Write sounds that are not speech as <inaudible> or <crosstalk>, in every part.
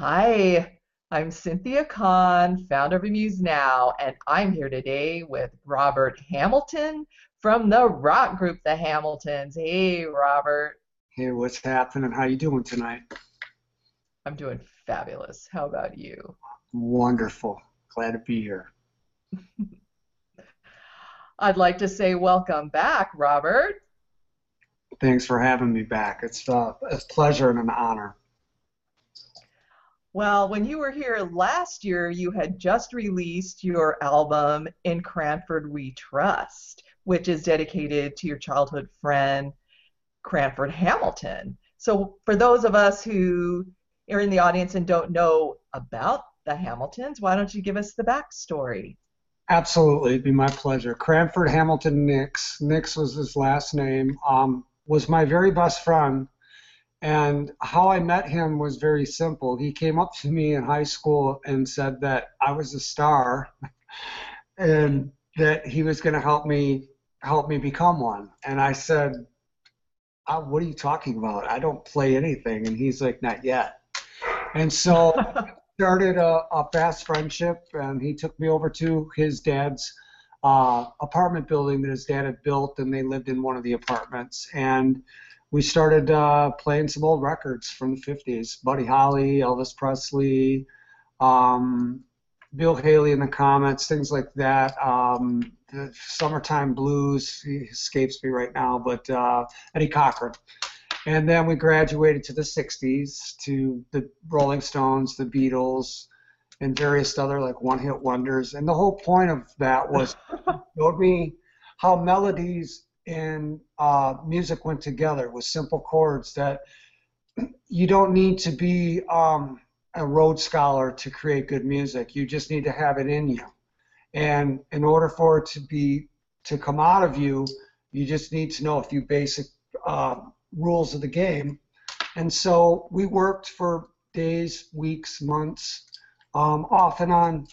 Hi, I'm Cynthia Kahn, founder of Amuse Now, and I'm here today with Robert Hamilton from the rock group The Hamiltons. Hey, Robert. Hey, what's happening? How you doing tonight? I'm doing fabulous. How about you? Wonderful. Glad to be here. <laughs> I'd like to say welcome back, Robert. Thanks for having me back. It's uh, a pleasure and an honor. Well, when you were here last year, you had just released your album In Cranford We Trust, which is dedicated to your childhood friend, Cranford Hamilton. So, for those of us who are in the audience and don't know about the Hamiltons, why don't you give us the backstory? Absolutely, it'd be my pleasure. Cranford Hamilton Nix, Nix was his last name, um, was my very best friend and how I met him was very simple. He came up to me in high school and said that I was a star <laughs> and that he was going to help me help me become one. And I said, oh, "What are you talking about? I don't play anything." And he's like, "Not yet." And so <laughs> started a, a fast friendship, and he took me over to his dad's uh, apartment building that his dad had built, and they lived in one of the apartments. And we started uh, playing some old records from the 50s Buddy Holly, Elvis Presley, um, Bill Haley and the Comets, things like that. Um, the Summertime Blues he escapes me right now, but uh, Eddie Cochran. And then we graduated to the 60s to the Rolling Stones, the Beatles, and various other like one hit wonders. And the whole point of that was <laughs> showed me how melodies and uh, music went together with simple chords that you don't need to be um, a Rhodes Scholar to create good music. You just need to have it in you. And in order for it to be to come out of you, you just need to know a few basic uh, rules of the game. And so we worked for days, weeks, months, um, off and on,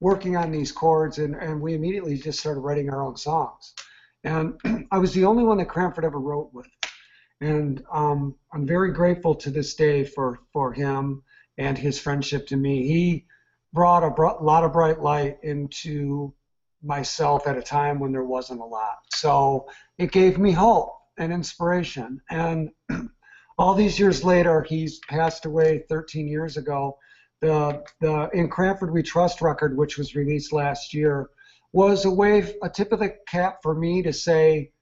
working on these chords, and, and we immediately just started writing our own songs. And <clears throat> I was the only one that Cranford ever wrote with. And um, I'm very grateful to this day for, for him and his friendship to me. He brought a br- lot of bright light into myself at a time when there wasn't a lot. So it gave me hope and inspiration. And <clears throat> all these years later, he's passed away 13 years ago. The, the In Cranford We Trust record, which was released last year, was a way, a tip of the cap for me to say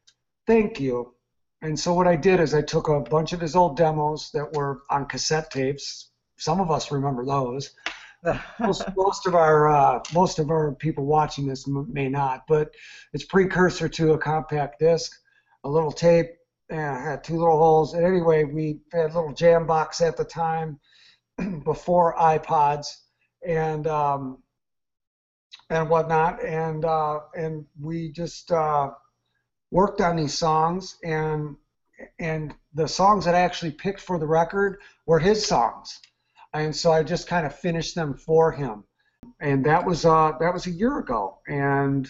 thank you. And so what I did is I took a bunch of his old demos that were on cassette tapes. Some of us remember those. <laughs> most, most of our uh, most of our people watching this may not, but it's precursor to a compact disc, a little tape, and had two little holes. And anyway, we had a little jam box at the time <clears throat> before iPods, and um, and whatnot, and uh, and we just uh, worked on these songs, and and the songs that I actually picked for the record were his songs, and so I just kind of finished them for him, and that was uh, that was a year ago, and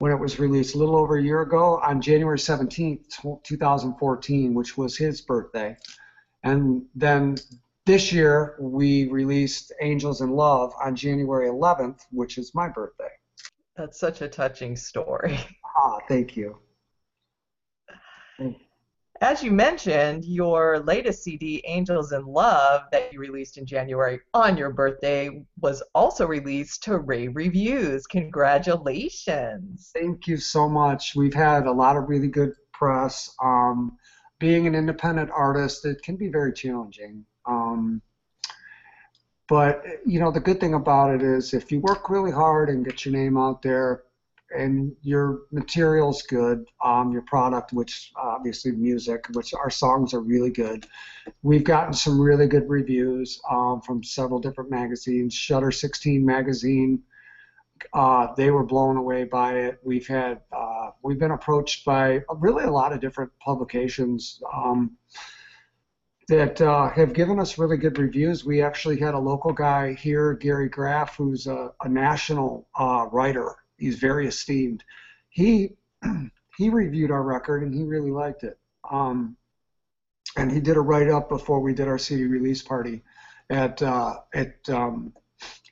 when it was released a little over a year ago on January 17th, 2014, which was his birthday. And then this year, we released Angels in Love on January 11th, which is my birthday. That's such a touching story. Ah, thank you. As you mentioned, your latest CD, Angels in Love, that you released in January on your birthday, was also released to rave reviews. Congratulations. Thank you so much. We've had a lot of really good press. Um, being an independent artist, it can be very challenging. Um, but you know the good thing about it is if you work really hard and get your name out there and your material's good um, your product which obviously music which our songs are really good. We've gotten some really good reviews um, from several different magazines. Shutter 16 magazine uh, they were blown away by it. We've had uh, we've been approached by really a lot of different publications um, that uh, have given us really good reviews. We actually had a local guy here, Gary Graff, who's a, a national uh, writer. He's very esteemed. He <clears throat> he reviewed our record and he really liked it. Um, and he did a write up before we did our CD release party. at uh, at um,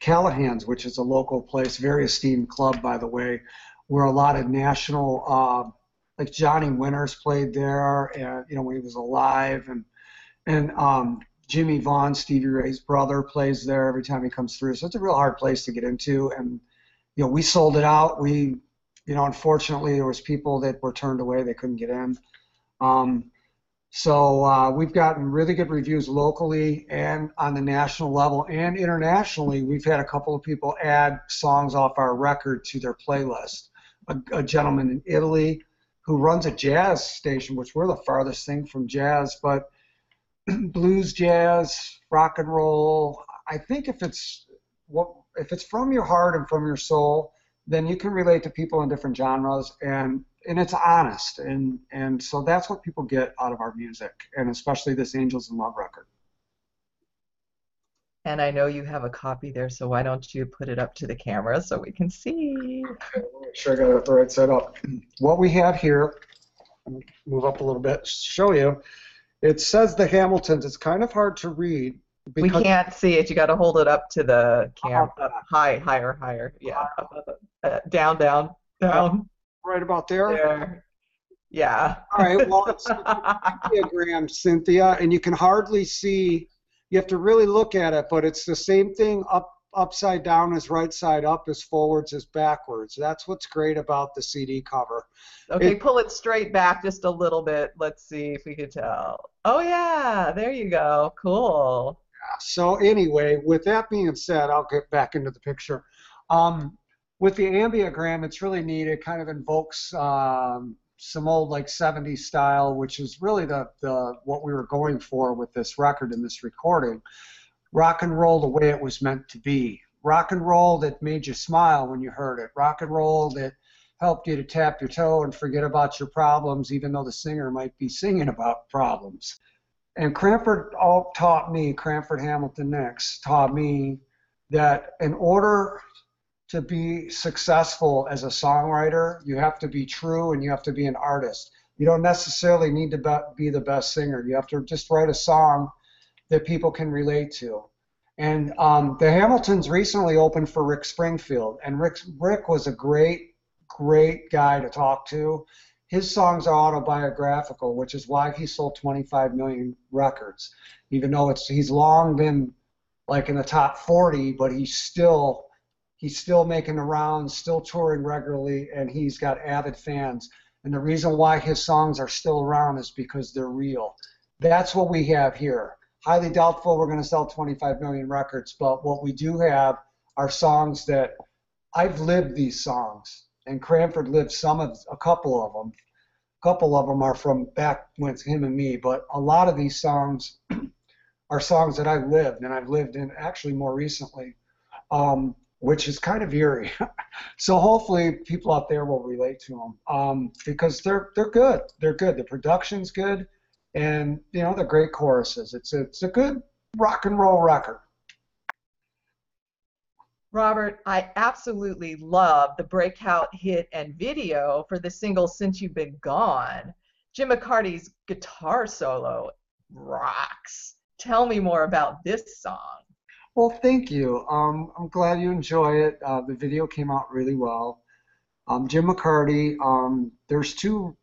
Callahan's, which is a local place, very esteemed club, by the way, where a lot of national, uh, like Johnny Winters played there, and you know when he was alive, and and um, Jimmie Vaughan, Stevie Ray's brother, plays there every time he comes through. So it's a real hard place to get into, and you know we sold it out. We, you know, unfortunately there was people that were turned away; they couldn't get in. Um, so uh, we've gotten really good reviews locally and on the national level and internationally. We've had a couple of people add songs off our record to their playlist. A, a gentleman in Italy who runs a jazz station, which we're the farthest thing from jazz, but <clears throat> blues, jazz, rock and roll. I think if it's what if it's from your heart and from your soul, then you can relate to people in different genres and and it's honest. And and so that's what people get out of our music and especially this angels in love record. And i know you have a copy there so why don't you put it up to the camera so we can see? Make sure i got it the right side up <clears throat> what we have here move up a little bit show you it says the hamiltons it's kind of hard to read we can't see it you got to hold it up to the camera uh, high higher higher yeah uh, down down down right about there? There. Yeah. All right. Well, it's <laughs> diagram, Cynthia, and you can hardly see. You have to really look at it, but it's the same thing up upside down is right side up as forwards is backwards. That's what's great about the CD cover. Okay, it, pull it straight back just a little bit. Let's see if we can tell. Oh yeah, there you go. Cool. So anyway, with that being said, I'll get back into the picture. Um, with the ambigram, it's really neat. It kind of invokes um, some old like 70s style, which is really the, the what we were going for with this record and this recording. Rock and roll the way it was meant to be. Rock and roll that made you smile when you heard it. Rock and roll that helped you to tap your toe and forget about your problems, even though the singer might be singing about problems. And Cranford all taught me, Cranford Hamilton Nicks taught me that in order to be successful as a songwriter, you have to be true and you have to be an artist. You don't necessarily need to be the best singer. You have to just write a song that people can relate to. And um, the Hamiltons recently opened for Rick Springfield, and Rick, Rick was a great, great guy to talk to. His songs are autobiographical, which is why he sold 25 million records, even though it's he's long been like in the top 40, but he's still he's still making the rounds, still touring regularly, and he's got avid fans. And the reason why his songs are still around is because they're real. That's what we have here. Highly doubtful we're going to sell 25 million records, but what we do have are songs that I've lived these songs, and Cranford lived some of a couple of them. A couple of them are from back when it's him and me, but a lot of these songs <clears throat> are songs that I've lived, and I've lived in actually more recently. Um, which is kind of eerie. <laughs> so hopefully people out there will relate to them um, because they're they're good. They're good. The production's good, and you know they're great choruses. It's a, it's a good rock and roll record. Robert, I absolutely love the breakout hit and video for the single Since You've Been Gone. Jim McCarty's guitar solo rocks. Tell me more about this song. Well, thank you. Um, I'm glad you enjoy it. Uh, the video came out really well. Um, Jim McCarty. Um, there's two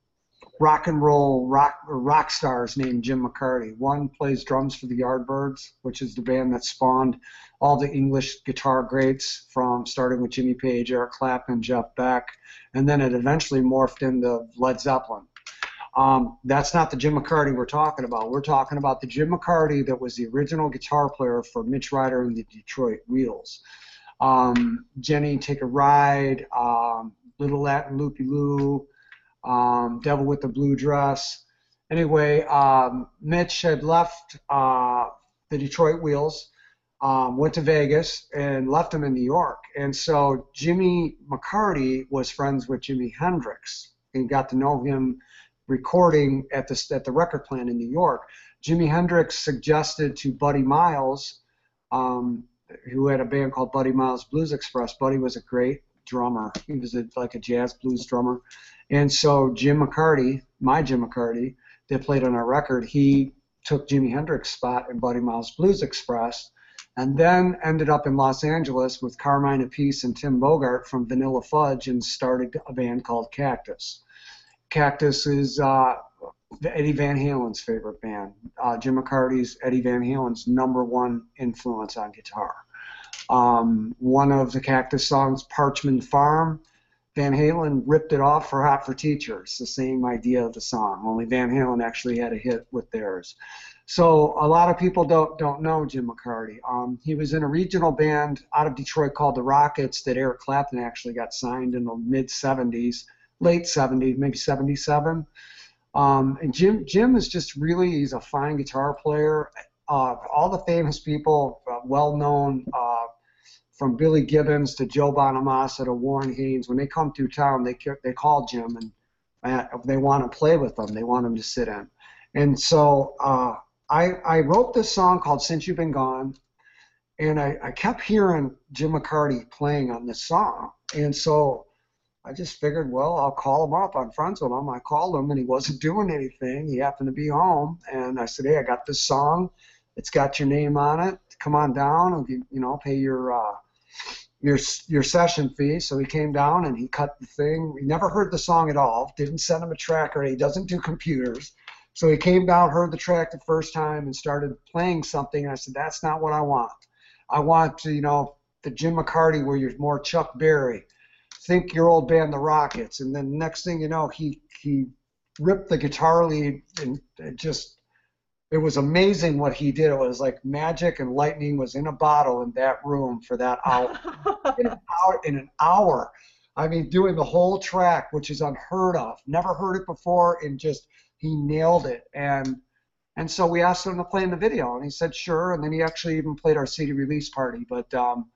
rock and roll rock rock stars named Jim McCarty. One plays drums for the Yardbirds, which is the band that spawned all the English guitar greats from starting with Jimmy Page, Eric Clapton, Jeff Beck, and then it eventually morphed into Led Zeppelin. Um, that's not the Jim McCarty we're talking about. We're talking about the Jim McCarty that was the original guitar player for Mitch Ryder and the Detroit Wheels. Um, Jenny, Take a Ride, um, Little Latin Lupe Lu, um, Devil with the Blue Dress. Anyway, um, Mitch had left uh, the Detroit Wheels, um, went to Vegas, and left him in New York. And so Jimmy McCarty was friends with Jimi Hendrix and got to know him recording at the at the record plant in New York, Jimi Hendrix suggested to Buddy Miles, um, who had a band called Buddy Miles Blues Express. Buddy was a great drummer. He was a, like a jazz blues drummer, and so Jim McCarty, my Jim McCarty, that played on our record, he took Jimi Hendrix's spot in Buddy Miles Blues Express. and then ended up in Los Angeles with Carmine Appice and Tim Bogert from Vanilla Fudge and started a band called Cactus. Cactus is uh, Eddie Van Halen's favorite band. Uh, Jim McCarty's Eddie Van Halen's number one influence on guitar. Um, one of the Cactus songs, Parchman Farm, Van Halen ripped it off for Hot for Teachers, the same idea of the song, only Van Halen actually had a hit with theirs. So a lot of people don't don't know Jim McCarty. Um, he was in a regional band out of Detroit called the Rockets that Eric Clapton actually got signed in the mid 70s, late 70s, maybe 77. Um, and Jim Jim is just really he's a fine guitar player. Uh, all the famous people, uh, well known. Uh, from Billy Gibbons to Joe Bonamassa to Warren Haynes, when they come through town, they they call Jim and uh, they want to play with them. They want him to sit in. And so uh, I I wrote this song called Since You've Been Gone, and I, I kept hearing Jim McCarty playing on this song, and so I just figured, well, I'll call him up. I'm friends with him. I called him, and he wasn't <laughs> doing anything. He happened to be home, and I said, hey, I got this song. It's got your name on it. Come on down, and you, you know, pay your uh, your your session fee. So he came down and he cut the thing. We never heard the song at all. Didn't send him a track or he doesn't do computers. So he came down, heard the track the first time, and started playing something. And I said, "That's not what I want. I want you know, the Jim McCarty where you're more Chuck Berry. Think your old band, the Rockets." And then next thing you know, he he ripped the guitar lead and just it was amazing what he did. It was like magic and lightning was in a bottle in that room for that hour. <laughs> in, an hour in an hour. I mean, doing the whole track, which is unheard of. Never heard it before, and just he nailed it. And and so we asked him to play in the video, and he said sure. And then he actually even played our CD release party. But um,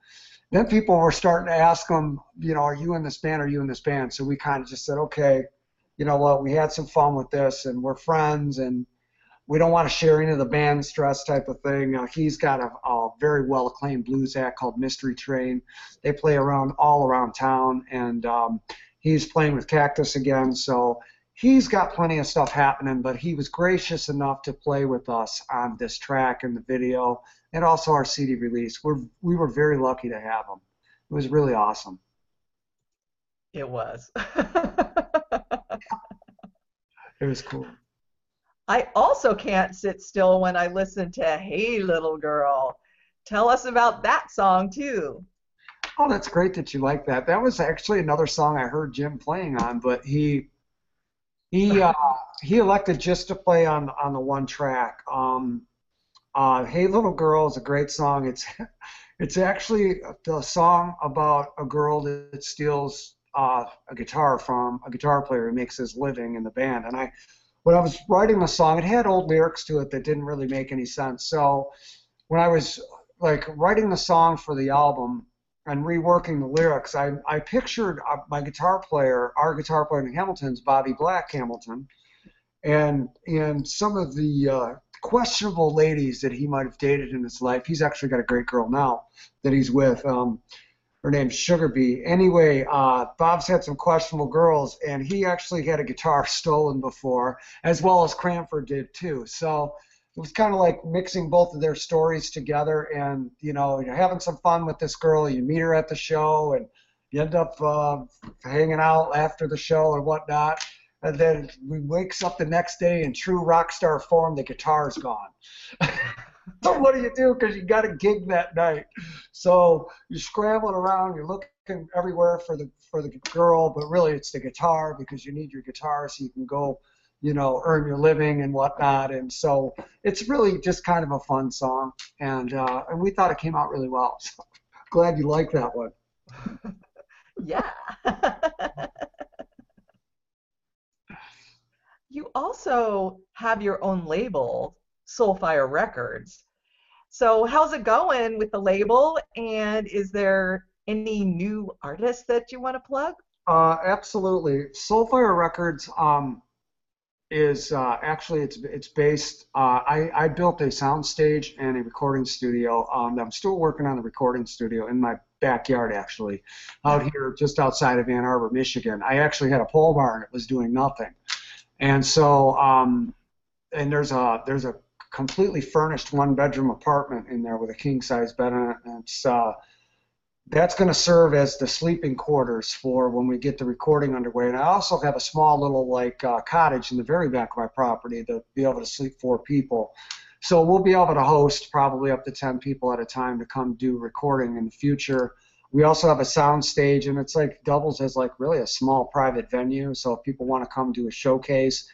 then people were starting to ask him, you know, are you in this band? Are you in this band? So we kind of just said, okay, you know what? We had some fun with this, and we're friends, and we don't want to share any of the band stress type of thing. Uh, he's got a, a, very well acclaimed blues act called Mystery Train. They play around all around town, and um, he's playing with Cactus again. So he's got plenty of stuff happening. But he was gracious enough to play with us on this track and the video, and also our CD release. We're we were very lucky to have him. It was really awesome. It was. <laughs> it was cool. I also can't sit still when I listen to Hey Little Girl. Tell us about that song too. Oh, that's great that you like that. That was actually another song I heard Jim playing on, but he he <laughs> uh, he elected just to play on on the one track. Um, uh, hey Little Girl is a great song. It's <laughs> it's actually the song about a girl that steals uh, a guitar from a guitar player who makes his living in the band, and I when I was writing the song, it had old lyrics to it that didn't really make any sense. So when I was like writing the song for the album and reworking the lyrics, I, I pictured uh, my guitar player, our guitar player in Hamilton's Bobby Black Hamilton, and and some of the uh, questionable ladies that he might have dated in his life. He's actually got a great girl now that he's with. Um, her name's Sugar Bee. Anyway, uh, Bob's had some questionable girls, and he actually had a guitar <laughs> stolen before, as well as Cranford did too. So it was kind of like mixing both of their stories together, and you know, you're having some fun with this girl. You meet her at the show, and you end up uh, hanging out after the show and whatnot. And then we wakes up the next day in true rock star form. The guitar's gone. <laughs> <laughs> what do you do? Because you got a gig that night. So you're scrambling around. You're looking everywhere for the for the girl, but really it's the guitar because you need your guitar so you can go, you know, earn your living and whatnot. And so it's really just kind of a fun song, and uh, and we thought it came out really well. <laughs> So glad you like that one. <laughs> yeah. you also have your own label Soulfire Records. So, how's it going with the label? And is there any new artists that you want to plug? Uh, absolutely. Soulfire Records um, is uh, actually it's it's based. Uh, I I built a soundstage and a recording studio. Um, I'm still working on the recording studio in my backyard, actually, out here just outside of Ann Arbor, Michigan. I actually had a pole barn. It was doing nothing, and so um, and there's a there's a completely furnished one bedroom apartment in there with a king size bed in it. And it's, uh, that's going to serve as the sleeping quarters for when we get the recording underway. And I also have a small little like uh, cottage in the very back of my property to be able to sleep four people. So we'll be able to host probably up to 10 people at a time to come do recording in the future. We also have a sound stage, and it's like doubles as like really a small private venue. So if people want to come do a showcase,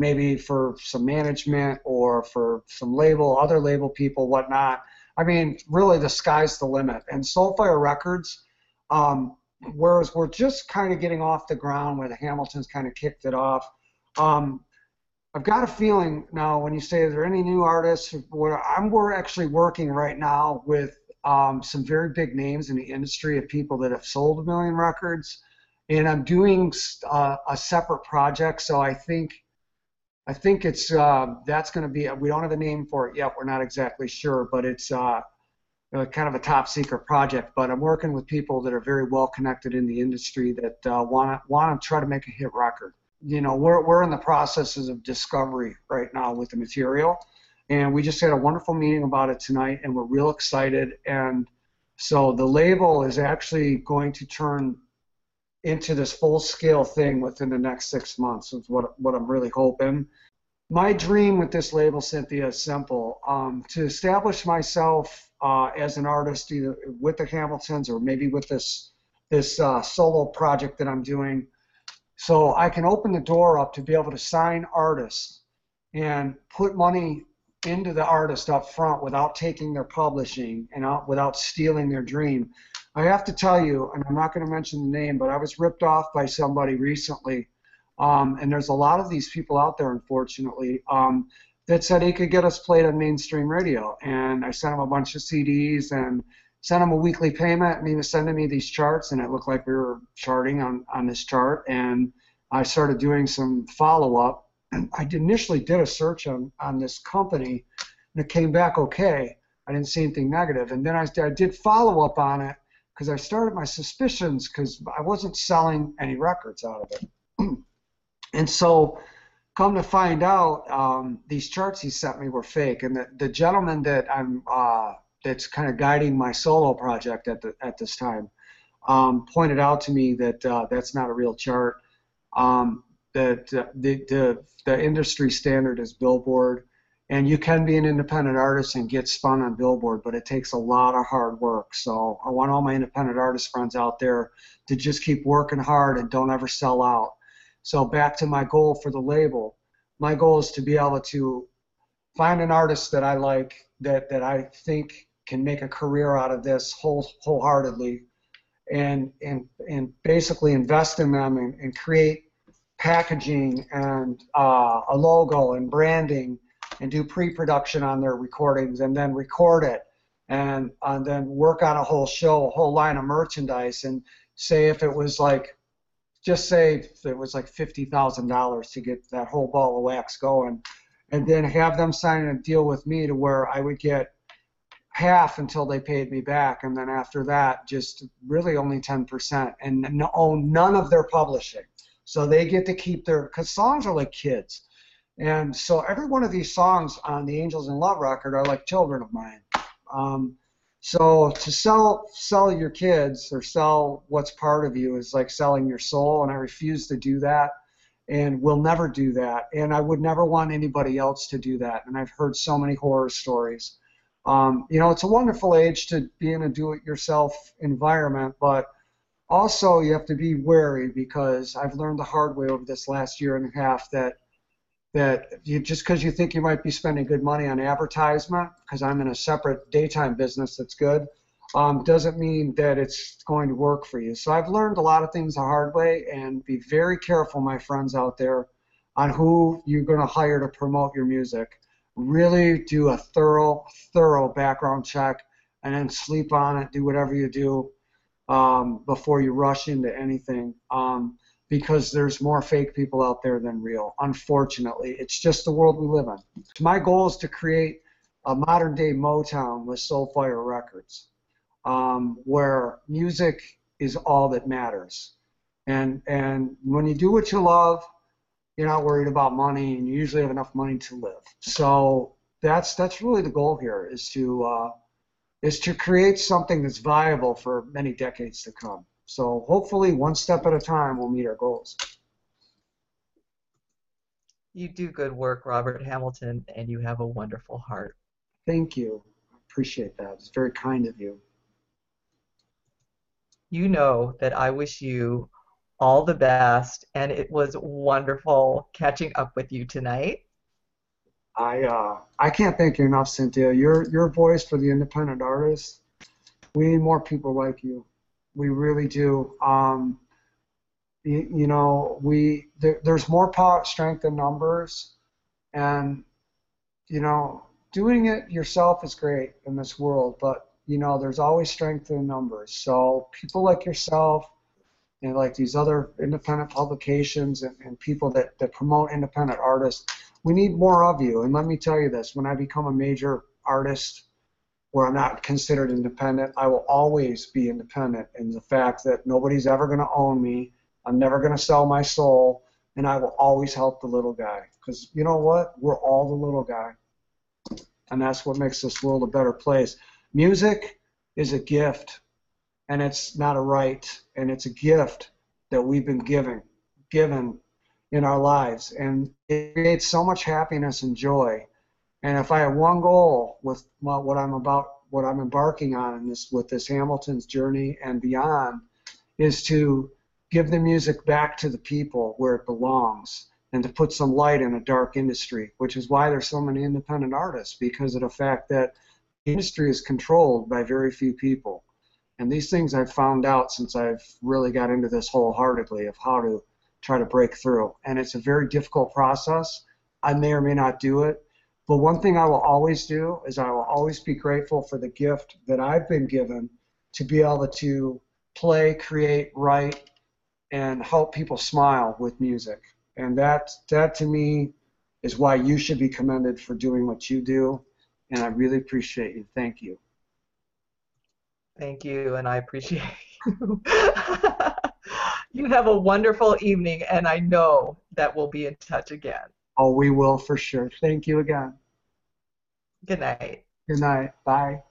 maybe for some management or for some label, other label people, whatnot. I mean, really, the sky's the limit. And Soulfire Records, um, whereas we're just kind of getting off the ground where the Hamiltons kind of kicked it off. Um, I've got a feeling now when you say, are there any new artists? I'm we're actually working right now with um, some very big names in the industry of people that have sold a million records, and I'm doing uh, a separate project. So I think I think it's uh, that's going to be. We don't have a name for it yet. We're not exactly sure, but it's uh, kind of a top secret project. But I'm working with people that are very well connected in the industry that want to want to try to make a hit record. You know, we're we're in the processes of discovery right now with the material and we just had a wonderful meeting about it tonight, and we're real excited. And so the label is actually going to turn into this full-scale thing within the next six months. Is what what I'm really hoping. My dream with this label, Cynthia, is simple: um, to establish myself uh, as an artist, either with the Hamiltons or maybe with this this uh, solo project that I'm doing, so I can open the door up to be able to sign artists and put money into the artist up front without taking their publishing and out, without stealing their dream. I have to tell you, and I'm not going to mention the name, but I was ripped off by somebody recently, um, and there's a lot of these people out there, unfortunately, um, that said he could get us played on mainstream radio. And I sent him a bunch of CDs and sent him a weekly payment, and he was sending me these charts, and it looked like we were charting on, on this chart. And I started doing some follow up <clears throat> I initially did a search on, on this company, and it came back okay. I didn't see anything negative. And then I, I did follow up on it because I started my suspicions because I wasn't selling any records out of it. <clears throat> and so, come to find out, um, these charts he sent me were fake. And the, the gentleman that I'm uh, that's kind of guiding my solo project at the at this time um, pointed out to me that uh, that's not a real chart. Um, that uh, the, the the industry standard is Billboard, and you can be an independent artist and get spun on Billboard, but it takes a lot of hard work. So I want all my independent artist friends out there to just keep working hard and don't ever sell out. So back to my goal for the label. My goal is to be able to find an artist that I like, that, that I think can make a career out of this whole, wholeheartedly, and, and, and basically invest in them and, and create packaging and uh, a logo and branding and do pre-production on their recordings and then record it and, and then work on a whole show, a whole line of merchandise and say if it was like just say if it was like fifty thousand dollars to get that whole ball of wax going, and then have them sign a deal with me to where I would get half until they paid me back, and then after that, just really only ten percent, and own none of their publishing. So they get to keep their, because songs are like kids. And so every one of these songs on the Angels in Love record are like children of mine. Um, so to sell sell your kids or sell what's part of you is like selling your soul, and I refuse to do that, and will never do that, and I would never want anybody else to do that. And I've heard so many horror stories. Um, you know, it's a wonderful age to be in a do-it-yourself environment, but also, you have to be wary because I've learned the hard way over this last year and a half that that you, just because you think you might be spending good money on advertisement, because I'm in a separate daytime business that's good, um, doesn't mean that it's going to work for you. So I've learned a lot of things the hard way, and be very careful, my friends out there, on who you're going to hire to promote your music. Really do a thorough, thorough background check, and then sleep on it. Do whatever you do um, before you rush into anything um, because there's more fake people out there than real. Unfortunately, it's just the world we live in. My goal is to create a modern day Motown with Soulfire Records, um, where music is all that matters. And and when you do what you love, you're not worried about money, and you usually have enough money to live. So that's that's really the goal here is to uh, is to create something that's viable for many decades to come. So hopefully, one step at a time, we'll meet our goals. You do good work, Robert Hamilton, and you have a wonderful heart. Thank you. I appreciate that. It's very kind of you. You know that I wish you all the best, and it was wonderful catching up with you tonight. I uh, I can't thank you enough, Cynthia. Your your voice for the independent artists. We need more people like you. We really do. Um, you, you know, we there, there's more power, strength in numbers, and you know, doing it yourself is great in this world, but you know, there's always strength in numbers. So people like yourself and like these other independent publications and, and people that, that promote independent artists, we need more of you. And let me tell you this, when I become a major artist where I'm not considered independent, I will always be independent in the fact that nobody's ever going to own me. I'm never going to sell my soul, and I will always help the little guy. Because you know what? We're all the little guy. And that's what makes this world a better place. Music is a gift, and it's not a right, and it's a gift that we've been given, given in our lives, and it creates so much happiness and joy. And if I have one goal with what I'm about, what I'm embarking on in this with this Hamilton's journey and beyond, is to give the music back to the people where it belongs and to put some light in a dark industry, which is why there's so many independent artists because of the fact that the industry is controlled by very few people. And these things I've found out since I've really got into this wholeheartedly of how to try to break through. And it's a very difficult process. I may or may not do it. But one thing I will always do is I will always be grateful for the gift that I've been given to be able to play, create, write, and help people smile with music. And that, that to me is why you should be commended for doing what you do. And I really appreciate you. Thank you. Thank you, and I appreciate you. <laughs> you have a wonderful evening, and I know that we'll be in touch again. Oh, we will for sure. Thank you again. Good night. Good night. Bye.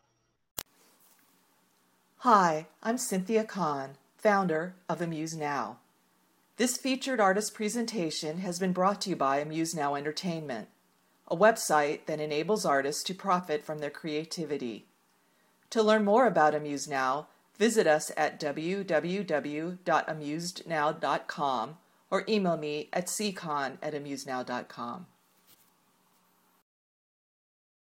Hi, I'm Cynthia Kahn, founder of Amuse Now. This featured artist presentation has been brought to you by Amuse Now Entertainment, a website that enables artists to profit from their creativity. To learn more about Amuse Now, visit us at www.amusenow.com or email me at ccon at amusenow.com.